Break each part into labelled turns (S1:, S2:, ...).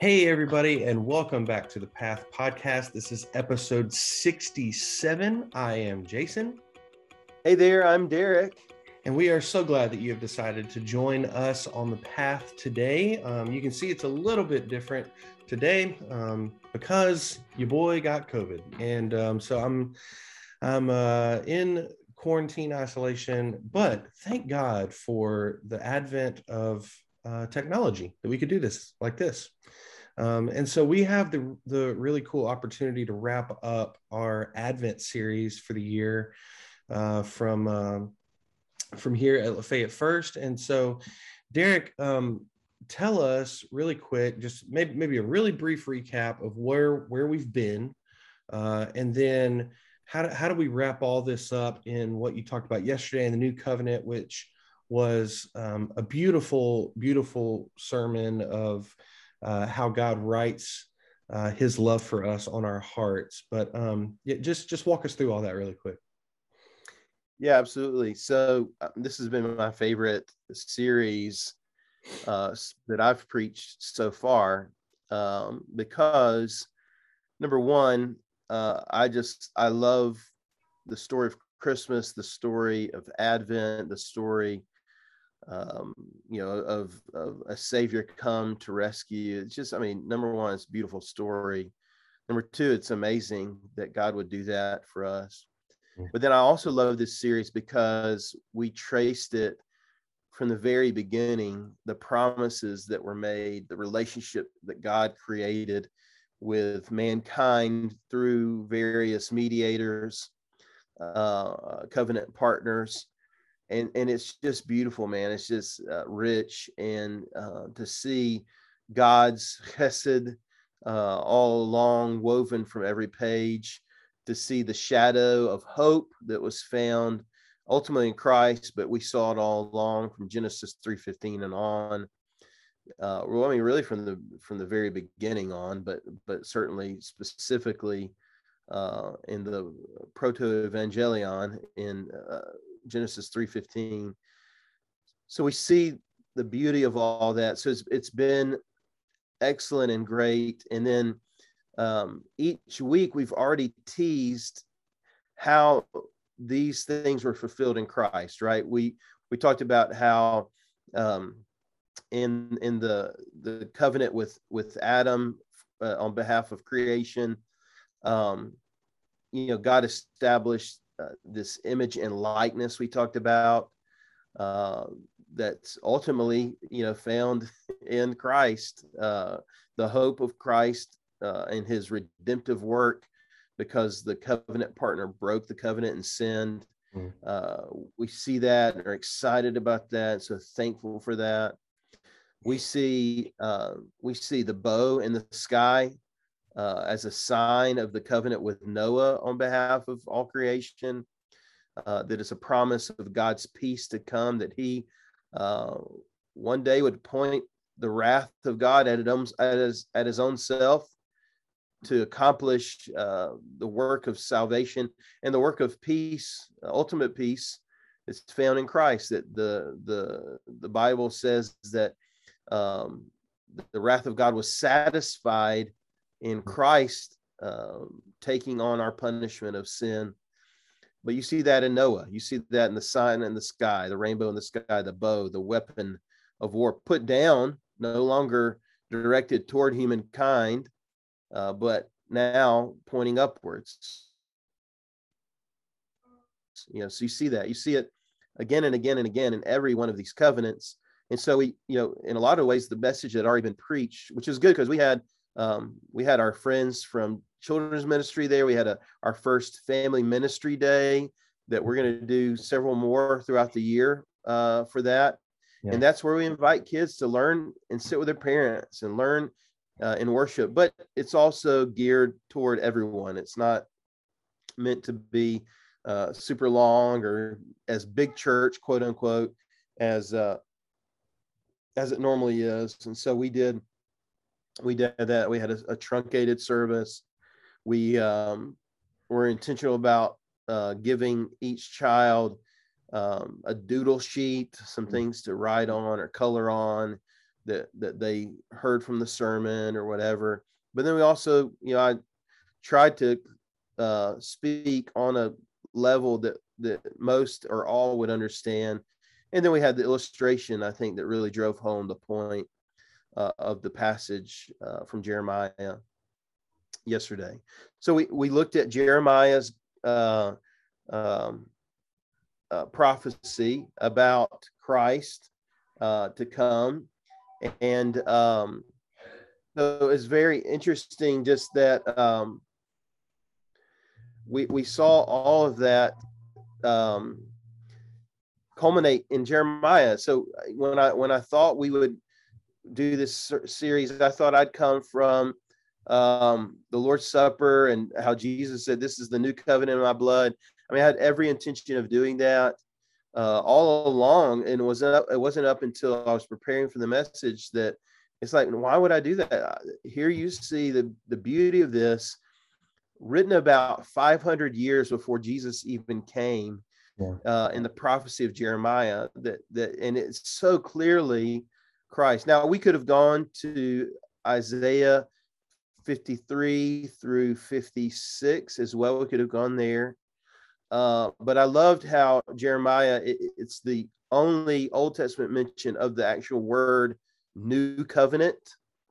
S1: Hey, everybody, and welcome back to the Path Podcast. This is episode 67. I am Jason.
S2: Hey there, I'm Derek.
S1: And we are so glad that you have decided to join us on the path today. Um, you can see it's a little bit different today um, because your boy got COVID. And um, so I'm, I'm uh, in quarantine isolation, but thank God for the advent of uh, technology that we could do this like this. Um, and so we have the, the really cool opportunity to wrap up our Advent series for the year uh, from, um, from here at Lafayette First. And so, Derek, um, tell us really quick, just maybe, maybe a really brief recap of where, where we've been. Uh, and then how do, how do we wrap all this up in what you talked about yesterday in the new covenant, which was um, a beautiful, beautiful sermon of uh, how God writes uh, His love for us on our hearts. But um, yeah, just just walk us through all that really quick.
S2: Yeah, absolutely. So uh, this has been my favorite series uh, that I've preached so far um, because number one, uh, I just I love the story of Christmas, the story of Advent, the story um, you know, of, of a savior come to rescue. It's just, I mean, number one, it's a beautiful story. Number two, it's amazing that God would do that for us. But then I also love this series because we traced it from the very beginning, the promises that were made, the relationship that God created with mankind through various mediators, uh, covenant partners and and it's just beautiful man. It's just uh, rich and uh, to see god's chesed uh, all along woven from every page to see the shadow of hope that was found ultimately in christ but we saw it all along from genesis 3.15 and on. Uh, well, I mean, really from the from the very beginning on, but but certainly specifically uh, in the proto-evangelion in uh, Genesis 3:15. So we see the beauty of all that. So it's, it's been excellent and great. And then um, each week we've already teased how these things were fulfilled in Christ, right? We we talked about how um, in in the the covenant with with Adam uh, on behalf of creation, um, you know, God established uh, this image and likeness we talked about uh, that's ultimately you know found in christ uh, the hope of christ uh, and his redemptive work because the covenant partner broke the covenant and sinned. Mm. we see that and are excited about that so thankful for that. We see uh, we see the bow in the sky uh, as a sign of the covenant with Noah on behalf of all creation. Uh, that is a promise of God's peace to come, that he uh, one day would point the wrath of God at, his, at, his, at his own self to accomplish uh, the work of salvation and the work of peace, ultimate peace. It's found in Christ. That the the the Bible says that um, the wrath of God was satisfied in Christ um, taking on our punishment of sin. But you see that in Noah. You see that in the sign in the sky, the rainbow in the sky, the bow, the weapon of war put down, no longer directed toward humankind, uh, but now pointing upwards. You know, so you see that. You see it again and again and again in every one of these covenants. And so we, you know, in a lot of ways, the message had already been preached, which is good because we had um, we had our friends from children's ministry there. We had a our first family ministry day that we're going to do several more throughout the year uh, for that. Yeah. And that's where we invite kids to learn and sit with their parents and learn uh, in worship. But it's also geared toward everyone. It's not meant to be uh, super long or as big church, quote unquote, as uh, as it normally is. And so we did we did that. We had a, a truncated service. We um, were intentional about uh, giving each child um, a doodle sheet, some mm. things to write on or color on that that they heard from the sermon or whatever. But then we also, you know, I tried to uh, speak on a level that that most or all would understand. And then we had the illustration, I think, that really drove home the point uh, of the passage uh, from Jeremiah yesterday. So we, we looked at Jeremiah's uh, um, uh, prophecy about Christ uh, to come. And um, so it's very interesting just that um, we, we saw all of that um, culminate in Jeremiah. So when I when I thought we would do this series, I thought I'd come from um, the Lord's Supper and how Jesus said, "This is the new covenant in my blood." I mean, I had every intention of doing that uh, all along, and it wasn't up, it wasn't up until I was preparing for the message that it's like, why would I do that? Here you see the the beauty of this, written about 500 years before Jesus even came, yeah. uh, in the prophecy of Jeremiah. That that and it's so clearly Christ. Now we could have gone to Isaiah 53 through 56 as well. We could have gone there. Uh, but I loved how Jeremiah, it, it's the only Old Testament mention of the actual word new covenant.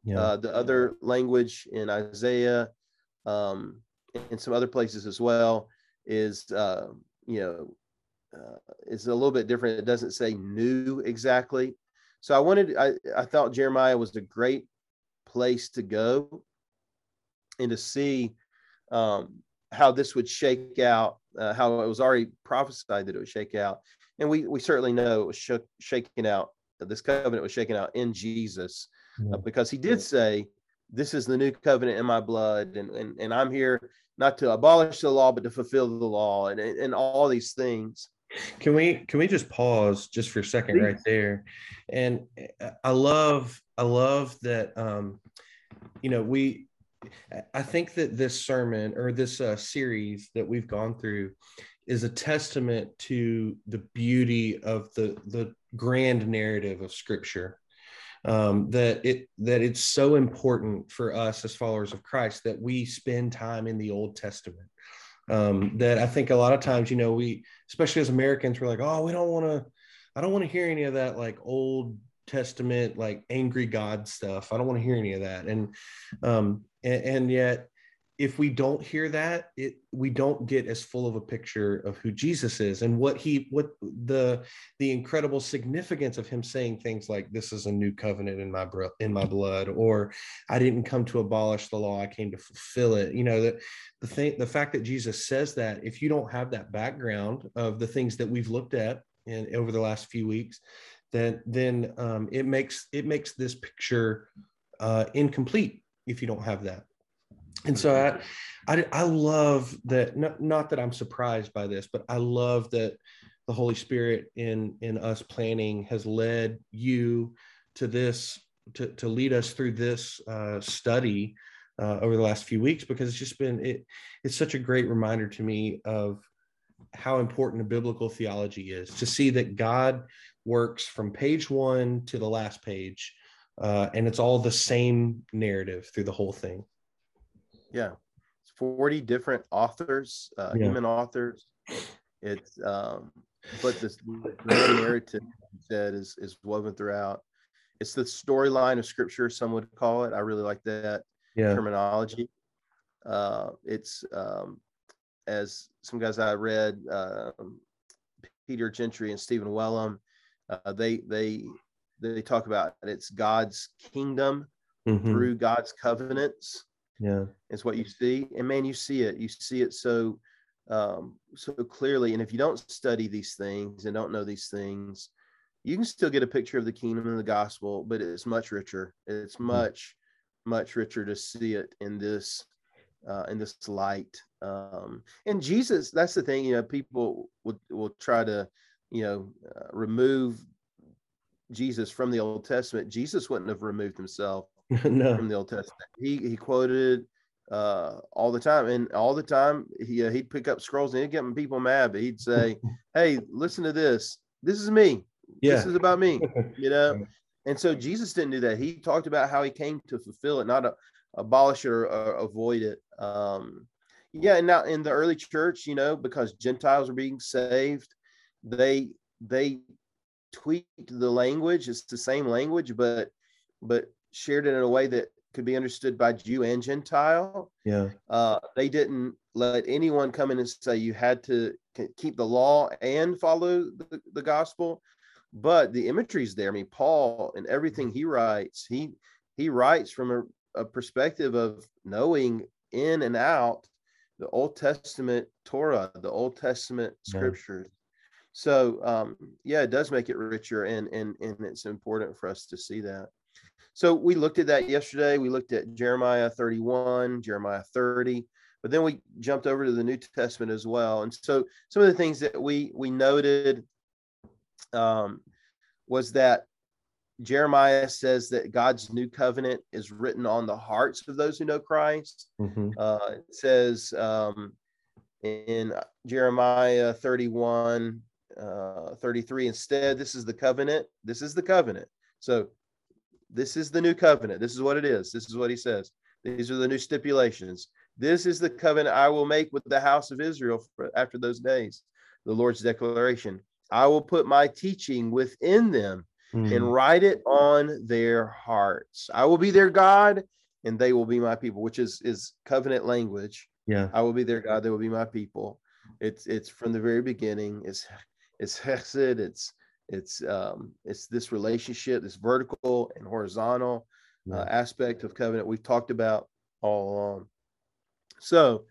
S2: Yeah. Uh, the other language in Isaiah um, and some other places as well is, uh, you know, uh, is a little bit different. It doesn't say new exactly. So I wanted, I, I thought Jeremiah was a great place to go and to see um, how this would shake out, uh, how it was already prophesied that it would shake out. And we, we certainly know it was shook, shaking out, this covenant was shaken out in Jesus uh, because he did say, This is the new covenant in my blood, and, and, and I'm here not to abolish the law, but to fulfill the law, and, and all these things.
S1: Can we can we just pause just for a second right there? And uh, I love I love that um, you know we I think that this sermon or this uh, series that we've gone through is a testament to the beauty of the the grand narrative of Scripture. Um, that it that it's so important for us as followers of Christ that we spend time in the Old Testament. Um, that I think a lot of times, you know, we especially as Americans, we're like, oh, we don't want to, I don't want to hear any of that like old Testament, like angry God stuff. I don't want to hear any of that. And um, and, and yet if we don't hear that it we don't get as full of a picture of who jesus is and what he what the the incredible significance of him saying things like this is a new covenant in my bro- in my blood or i didn't come to abolish the law i came to fulfill it you know that the thing the fact that jesus says that if you don't have that background of the things that we've looked at in over the last few weeks then then um, it makes it makes this picture uh, incomplete if you don't have that. And so I, I, I love that. Not, not that I'm surprised by this, but I love that the Holy Spirit in in us planning has led you to this to to lead us through this uh, study uh, over the last few weeks because it's just been it it's such a great reminder to me of how important a biblical theology is to see that God works from page one to the last page uh, and it's all the same narrative through the whole thing.
S2: Yeah, it's forty different authors, uh, yeah. human authors. It's um, but this narrative that is is woven throughout. It's the storyline of scripture. Some would call it. I really like that yeah. terminology. Uh, it's um, as some guys I read, uh, Peter Gentry and Stephen Wellum. Uh, they they they talk about it's God's kingdom mm-hmm. through God's covenants.
S1: Yeah,
S2: it's what you see, and man, you see it. You see it so um, so clearly. And if you don't study these things and don't know these things, you can still get a picture of the kingdom and the gospel, but it's much richer. It's mm-hmm. much much richer to see it in this uh, in this light. Um, and Jesus, that's the thing. You know, people will will try to you know uh, remove Jesus from the Old Testament, Jesus wouldn't have removed himself no. from the Old Testament. He he quoted uh, all the time, and all the time he uh, he'd pick up scrolls and he'd get people mad, but he'd say, "Hey, listen to this. This is me. Yeah. This is about me." You know, And so Jesus didn't do that. He talked about how he came to fulfill it, not a, abolish it or, or avoid it. Um, yeah, and now in the early church, you know, because Gentiles are being saved, they they tweaked the language. It's the same language, but but shared it in a way that could be understood by Jew and Gentile.
S1: Yeah.
S2: Uh, they didn't let anyone come in and say you had to keep the law and follow the, the gospel but the imagery is there. I mean, Paul and everything he writes, he he writes from a, a perspective of knowing in and out the Old Testament Torah, the Old Testament scriptures. Yeah. So um, yeah, it does make it richer, and and and it's important for us to see that. So we looked at that yesterday. We looked at Jeremiah 31, Jeremiah 30, but then we jumped over to the New Testament as well. And so some of the things that we we noted um, was that Jeremiah says that God's new covenant is written on the hearts of those who know Christ. Mm-hmm. Uh, it says um, in Jeremiah 31, uh, 33, instead, this is the covenant. This is the covenant. So this is the new covenant. This is what it is. This is what he says. These are the new stipulations. This is the covenant I will make with the house of Israel after those days. The Lord's declaration. I will put my teaching within them mm. and write it on their hearts. I will be their God and they will be my people, which is is covenant language.
S1: Yeah.
S2: I will be their God, they will be my people. It's it's from the very beginning. It's it's hesed, it's it's um it's this relationship, this vertical and horizontal uh, aspect of covenant we've talked about all along. So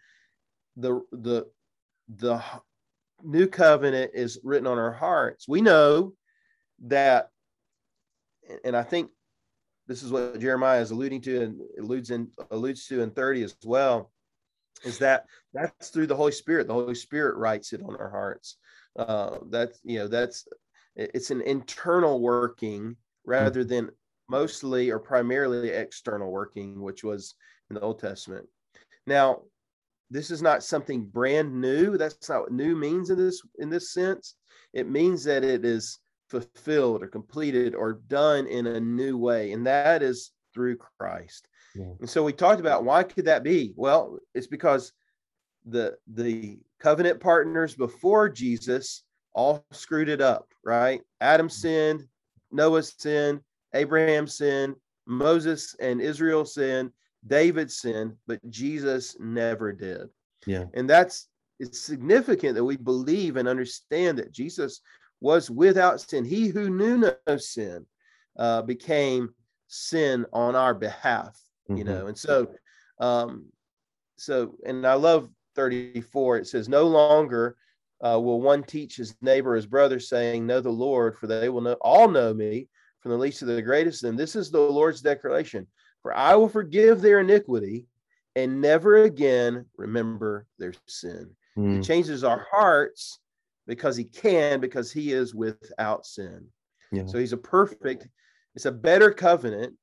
S2: the the the new covenant is written on our hearts. We know that, and I think this is what Jeremiah is alluding to and alludes in alludes to in 30 as well, is that that's through the Holy Spirit. The Holy Spirit writes it on our hearts. Uh, that's you know that's it's an internal working rather mm-hmm. than mostly or primarily external working, which was in the Old Testament. Now, this is not something brand new. That's not what new means in this in this sense. It means that it is fulfilled or completed or done in a new way and that is through christ. Yeah. and so we talked about why could that be? Well it's because the the covenant partners before jesus all screwed it up right adam sinned noah sinned abraham sinned moses and israel sinned David sinned, but Jesus never did.
S1: Yeah.
S2: And that's it's significant that we believe and understand that Jesus was without sin. He who knew no sin uh, became sin on our behalf, you mm-hmm. know. And so, um, so, and I love 34. It says, No longer uh, will one teach his neighbor, his brother, saying, Know the Lord, for they will know all know me, from the least to the greatest. And this is the Lord's declaration for I will forgive their iniquity and never again remember their sin. Mm. He hmm. changes our hearts because he can, because he is without sin. Yeah. So he's a perfect, it's a better covenant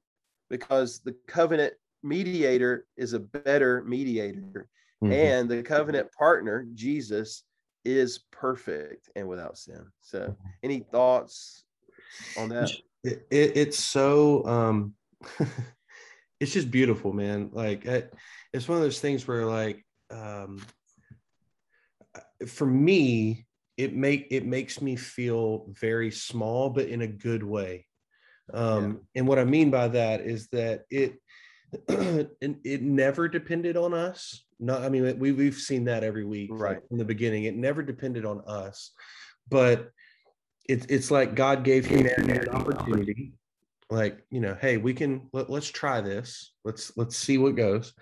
S2: because the covenant mediator is a better mediator. Mm-hmm. And the covenant partner, Jesus, is perfect and without sin. So, mm-hmm. any thoughts on that?
S1: It, it, it's so um it's just beautiful, man. Like it's one of those things where like um, for me, it make it makes me feel very small, but in a good way. Um, yeah. And what I mean by that is that it it never depended on us. Not, I mean, we we've seen that every week,
S2: right.
S1: from the beginning. It never depended on us, but it's it's like God gave humanity an opportunity like you know hey we can let, let's try this. Let's let's see what goes.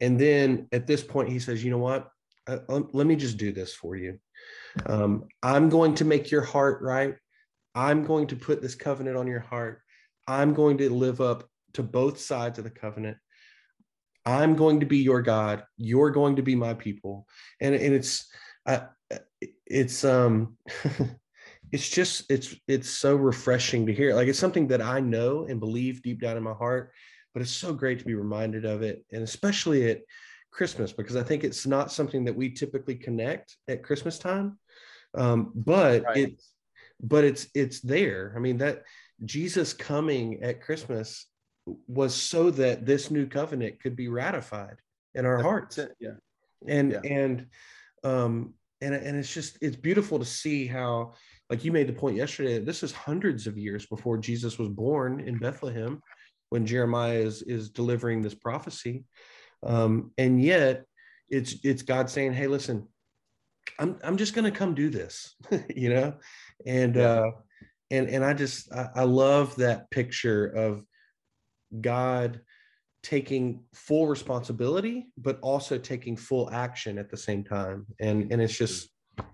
S1: And then at this point he says you know what? Uh, let me just do this for you. Um, i'm going to make your heart right. I'm going to put this covenant on your heart. I'm going to live up to both sides of the covenant i'm going to be your god. You're going to be my people. And and it's uh, it's um it's just it's it's so refreshing to hear. Like it's something that i know and believe deep down in my heart but it's so great to be reminded of it and especially at christmas because i think it's not something that we typically connect at christmas time um, but right. it but it's it's there. I mean that jesus coming at christmas was so that this new covenant could be ratified in our hearts.
S2: yeah.
S1: And
S2: Yeah.
S1: and um and and it's just it's beautiful to see how like you made the point yesterday this is hundreds of years before jesus was born in bethlehem when jeremiah is is delivering this prophecy. Um and yet it's it's god saying hey listen i'm i'm just going to come do this you know? And uh and and i just I, I love that picture of god taking full responsibility but also taking full action at the same time and and it's just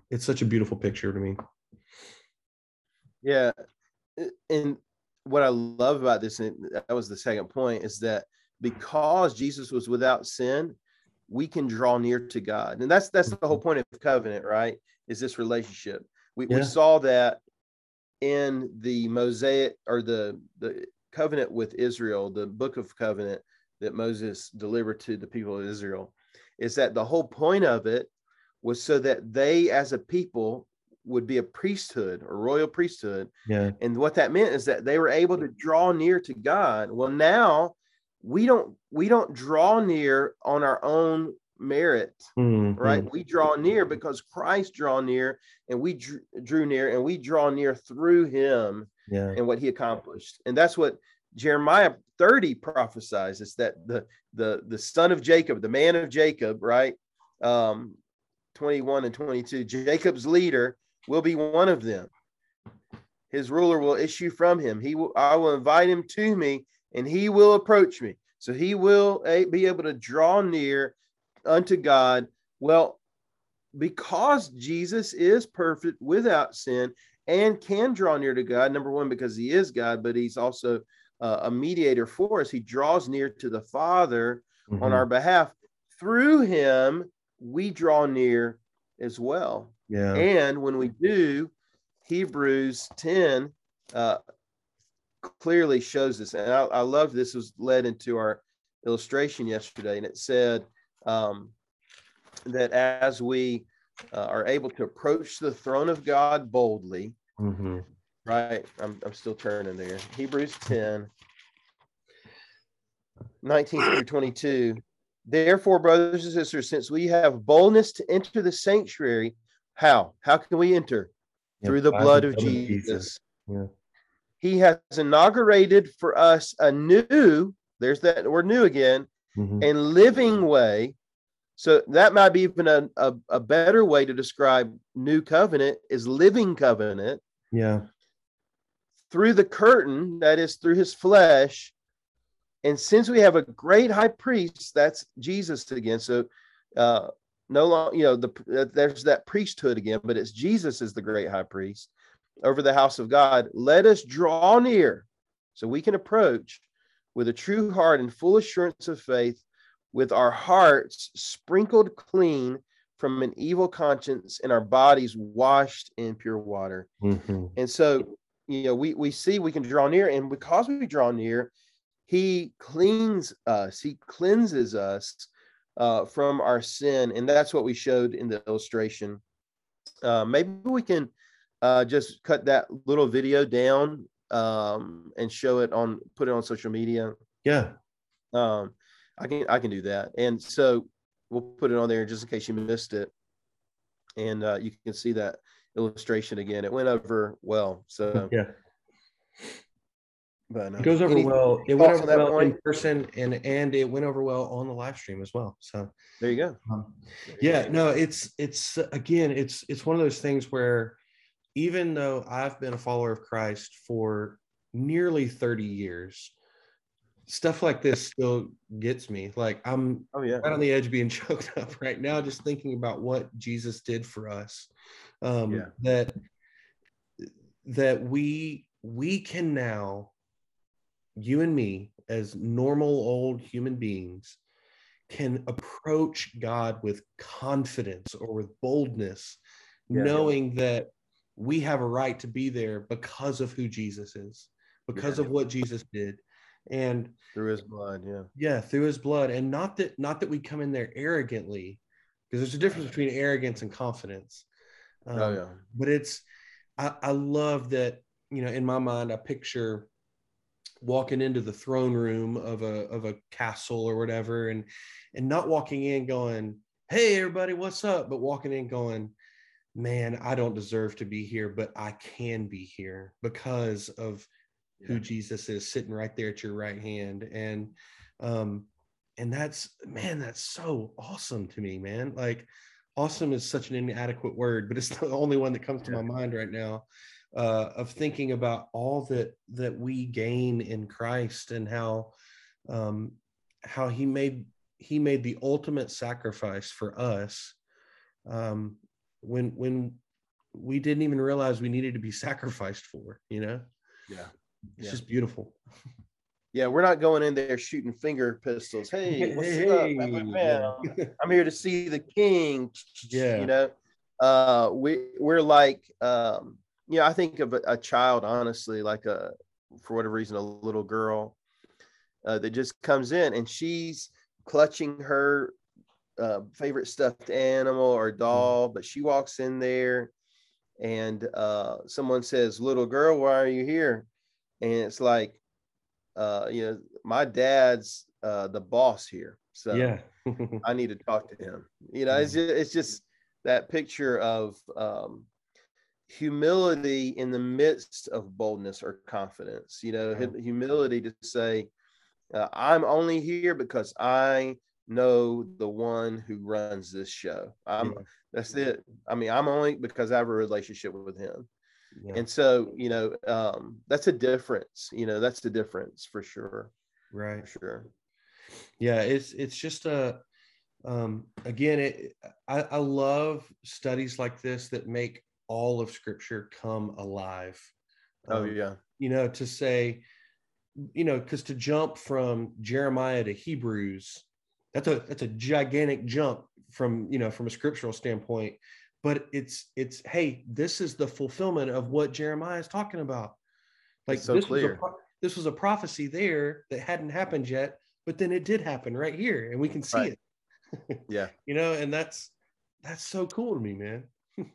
S1: it's such a beautiful picture to me
S2: Yeah. And what I love about this, and that was the second point, is that because Jesus was without sin, we can draw near to God. And that's that's the whole point of covenant, right? Is this relationship. We,
S1: Yeah.
S2: we saw that in the Mosaic or the the covenant with Israel, the book of covenant that Moses delivered to the people of Israel, is that the whole point of it was so that they as a people would be a priesthood or royal priesthood.
S1: Yeah.
S2: And what that meant is that they were able to draw near to god. Well now we don't we don't draw near on our own merit
S1: Mhm.
S2: right? We draw near because christ draw near and we drew, drew near and we draw near through him
S1: yeah.
S2: and what he accomplished. And that's what jeremiah 30 prophesies is that the the the son of jacob the man of jacob right? Um 21 and 22 jacob's leader will be one of them. His ruler will issue from him. He will i will invite him to me and he will approach me. So he will be able to draw near unto god. Well because jesus is perfect without sin and can draw near to god number one because he is god but he's also uh, a mediator for us he draws near to the father on
S1: Mhm.
S2: our behalf through him we draw near as well
S1: yeah
S2: and when we do, Hebrews 10 uh, clearly shows this. And I, I love this was led into our illustration yesterday. And it said um, that as we uh, are able to approach the throne of God boldly,
S1: Mhm.
S2: right? I'm, I'm still turning there. Hebrews 10, 19 through 22. Therefore, brothers and sisters, since we have boldness to enter the sanctuary, how? How can we enter?
S1: Yeah,
S2: Through the blood of
S1: blood
S2: Jesus.
S1: Yeah.
S2: He has inaugurated for us a new, there's that word new again,
S1: Mhm.
S2: and living way. So that might be even a, a, a better way to describe new covenant is living covenant
S1: yeah
S2: through the curtain, that is through his flesh. And since we have a great high priest, that's Jesus again. So uh no long, you know, the uh, there's that priesthood again, but it's Jesus is the great high priest over the house of God. Let us draw near so we can approach with a true heart and full assurance of faith, with our hearts sprinkled clean from an evil conscience and our bodies washed in pure water.
S1: Mhm.
S2: And so, you know, we we see we can draw near, and because we draw near, he cleans us, he cleanses us uh, from our sin, and that's what we showed in the illustration. Uh, maybe we can uh, just cut that little video down um, and show it on, put it on social media.
S1: yeah
S2: Um, I can I can do that, and so we'll put it on there just in case you missed it, and uh, you can see that illustration again. It went over well, so.
S1: Yeah.
S2: But uh,
S1: it goes over
S2: any
S1: well. It went over well in person and and it went over well on the live stream as well so.
S2: There you go.
S1: um,
S2: There you
S1: yeah
S2: go.
S1: no it's it's again it's it's one of those things where even though i've been a follower of christ for nearly 30 years stuff like this still gets me like i'm
S2: Oh yeah.
S1: right on the edge being choked up right now just thinking about what jesus did for us um
S2: Yeah.
S1: that that we we can now you and me as normal old human beings can approach god with confidence or with boldness
S2: Yeah.
S1: knowing that we have a right to be there because of who jesus is because
S2: Yeah.
S1: of what jesus did and
S2: Through his blood. Yeah.
S1: yeah through his blood and not that not that we come in there arrogantly because there's a difference between arrogance and confidence
S2: oh
S1: Um,
S2: yeah.
S1: but it's I, I love that, you know, in my mind, I picture walking into the throne room of a of a castle or whatever and and not walking in going hey everybody what's up but walking in going man i don't deserve to be here but i can be here because of who jesus is sitting right there at your right hand. And um and that's man that's so awesome to me man. Like awesome is such an inadequate word but it's the only one that comes to my mind right now uh, of thinking about all that that we gain in Christ and how um, how he made he made the ultimate sacrifice for us um, when when we didn't even realize we needed to be sacrificed for you know?
S2: Yeah
S1: it's
S2: yeah.
S1: just beautiful
S2: yeah we're not going in there shooting finger pistols hey what's
S1: Hey,
S2: up
S1: yeah.
S2: man i'm here to see the king
S1: Yeah.
S2: you know uh we we're like um you know i think of a, a child honestly like a for whatever reason a little girl uh, that just comes in and she's clutching her uh, favorite stuffed animal or doll but she walks in there and uh someone says little girl why are you here and it's like uh you know my dad's uh the boss here so
S1: yeah
S2: I need to talk to him. You know, it's just, it's just that picture of um, humility in the midst of boldness or confidence. You know, hu- humility to say, uh, "I'm only here because I know the one who runs this show. I'm
S1: Yeah.
S2: that's it. I mean, I'm only because I have a relationship with him."
S1: Yeah,
S2: And so, you know, um, that's a difference. You know, that's the difference for sure.
S1: right
S2: For sure.
S1: yeah it's it's just a um again it I, I love studies like this that make all of scripture come alive
S2: Oh
S1: Um,
S2: yeah.
S1: you know to say you know because to jump from jeremiah to hebrews that's a that's a gigantic jump from you know from a scriptural standpoint but it's it's hey this is the fulfillment of what jeremiah is talking about like
S2: so
S1: this was a this was a prophecy there that hadn't happened yet but then it did happen right here and we can see
S2: Right.
S1: it
S2: Yeah.
S1: you know and that's that's so cool to me man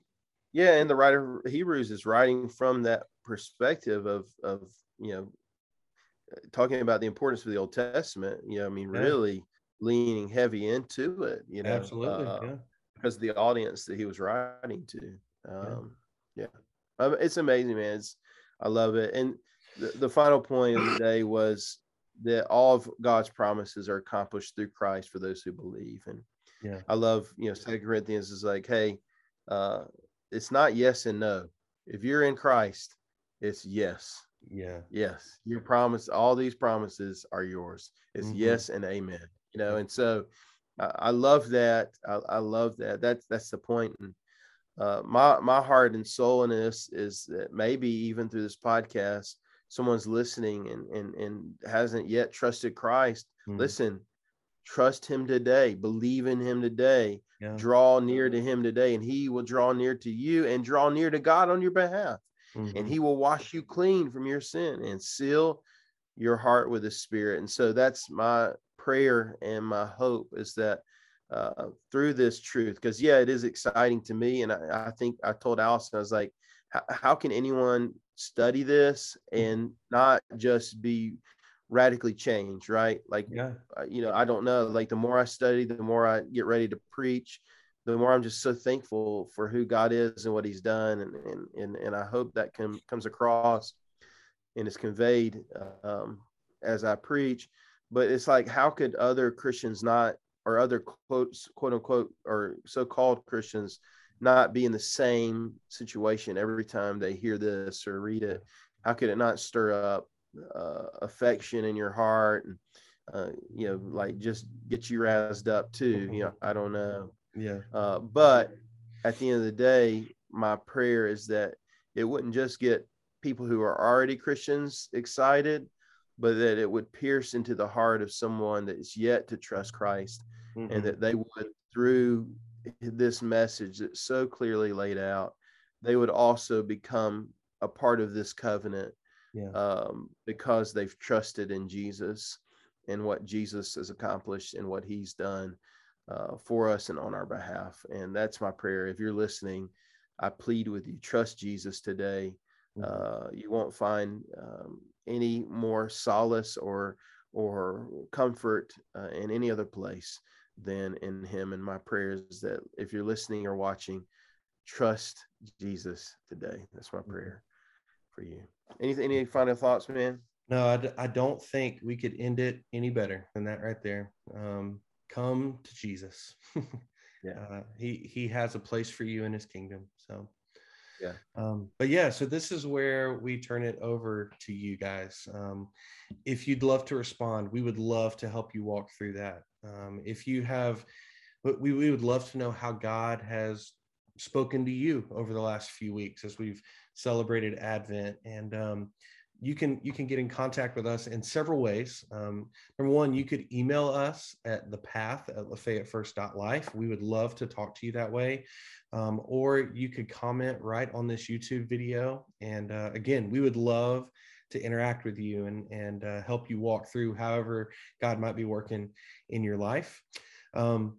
S2: yeah and the writer of hebrews is writing from that perspective of of you know talking about the importance of the old testament you know i mean
S1: Yeah.
S2: really leaning heavy into it you know
S1: absolutely
S2: uh,
S1: yeah
S2: because of the audience that he was writing to um yeah, Um, it's amazing man it's i love it and the, the final point of the day was that all of god's promises are accomplished through christ for those who believe and
S1: yeah
S2: I love, you know, Second Corinthians is like, hey, uh, it's not yes and no. If you're in Christ, it's yes,
S1: yeah
S2: yes. Your promise, all these promises are yours. It's
S1: Mhm.
S2: yes and amen. You know, and so I, I love that. I, I love that. That's that's the point. And uh, my my heart and soul in this is that maybe even through this podcast, someone's listening and and and hasn't yet trusted Christ.
S1: Mhm.
S2: Listen, trust Him today. Believe in Him today
S1: yeah
S2: draw near to him today and he will draw near to you and draw near to God on your behalf and
S1: Mhm.
S2: he will wash you clean from your sin and seal your heart with his spirit and so that's my prayer and my hope is that uh, through this truth because yeah it is exciting to me and I, I think i told allison i was like how, can anyone study this and not just be radically changed right like
S1: yeah
S2: uh, you know, I don't know. Like the more I study, the more I get ready to preach, the more I'm just so thankful for who God is and what He's done, and and and, and I hope that com- comes across and is conveyed um, as I preach. But it's like, how could other Christians not, or other quotes, quote unquote, or so-called Christians not be in the same situation every time they hear this or read it? How could it not stir up uh, affection in your heart and uh, you know, like just get you razzed up too. You know, I don't know.
S1: yeah
S2: Uh, but at the end of the day, my prayer is that it wouldn't just get people who are already Christians excited, but that it would pierce into the heart of someone that is yet to trust Christ
S1: Mhm.
S2: and that they would, through this message that's so clearly laid out, they would also become a part of this covenant
S1: yeah
S2: um, because they've trusted in Jesus and what Jesus has accomplished and what he's done uh, for us and on our behalf. And that's my prayer. If you're listening, I plead with you, trust Jesus today. Mm-hmm. Uh, you won't find um, any more solace or or comfort uh, in any other place than in Him. And my prayer is that if you're listening or watching, trust Jesus today. That's my mm-hmm. prayer for you. Anything? Any final thoughts, man?
S1: No, I d- I don't think we could end it any better than that right there. Um, come to Jesus. yeah, uh, he he has a place for you in His kingdom. So
S2: yeah.
S1: Um, but yeah so this is where we turn it over to you guys. Um, if you'd love to respond we would love to help you walk through that. Um, if you have we, we would love to know how god has spoken to you over the last few weeks as we've celebrated advent. And um, you can you can get in contact with us in several ways. Um, number one, you could email us at the path at lafayettefirst.life. We would love to talk to you that way. Um, or you could comment right on this YouTube video. And uh, again, we would love to interact with you and, and uh, help you walk through however God might be working in your life. Um,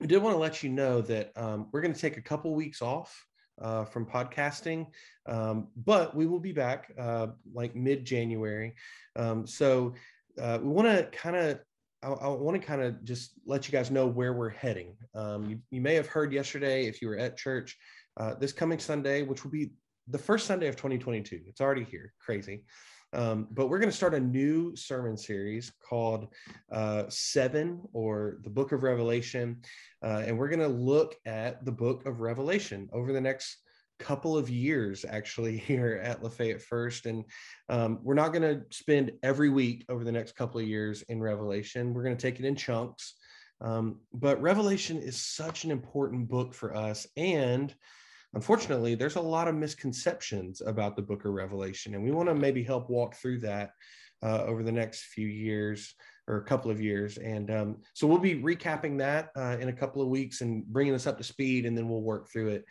S1: I did want to let you know that um, we're going to take a couple weeks off uh, from podcasting, um, but we will be back uh, like mid January. Um, so uh, we want to kind of I, I want to kind of just let you guys know where we're heading. Um, you, you, may have heard yesterday if you were at church uh, this coming Sunday, which will be the first Sunday of 2022. It's already here, crazy. Um, but we're going to start a new sermon series called uh, Seven or the Book of Revelation. Uh, and we're going to look at the book of Revelation over the next couple of years actually here at Lafayette First. And um, we're not going to spend every week over the next couple of years in Revelation. We're going to take it in chunks. Um, but Revelation is such an important book for us. And unfortunately, there's a lot of misconceptions about the book of Revelation. And we want to maybe help walk through that uh, over the next few years or a couple of years. And um, so we'll be recapping that uh, in a couple of weeks and bringing us up to speed, and then we'll work through it.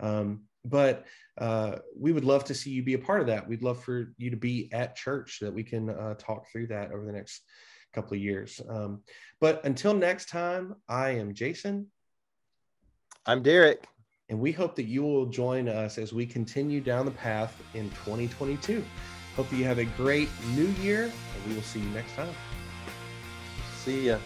S1: Um, but uh, we would love to see you be a part of that. We'd love for you to be at church so that we can uh, talk through that over the next couple of years. Um, but until next time, I am Jason.
S2: I'm Derek.
S1: And we hope that you will join us as we continue down the path in 2022. Hope that you have a great new year, and we will see you next time.
S2: See ya.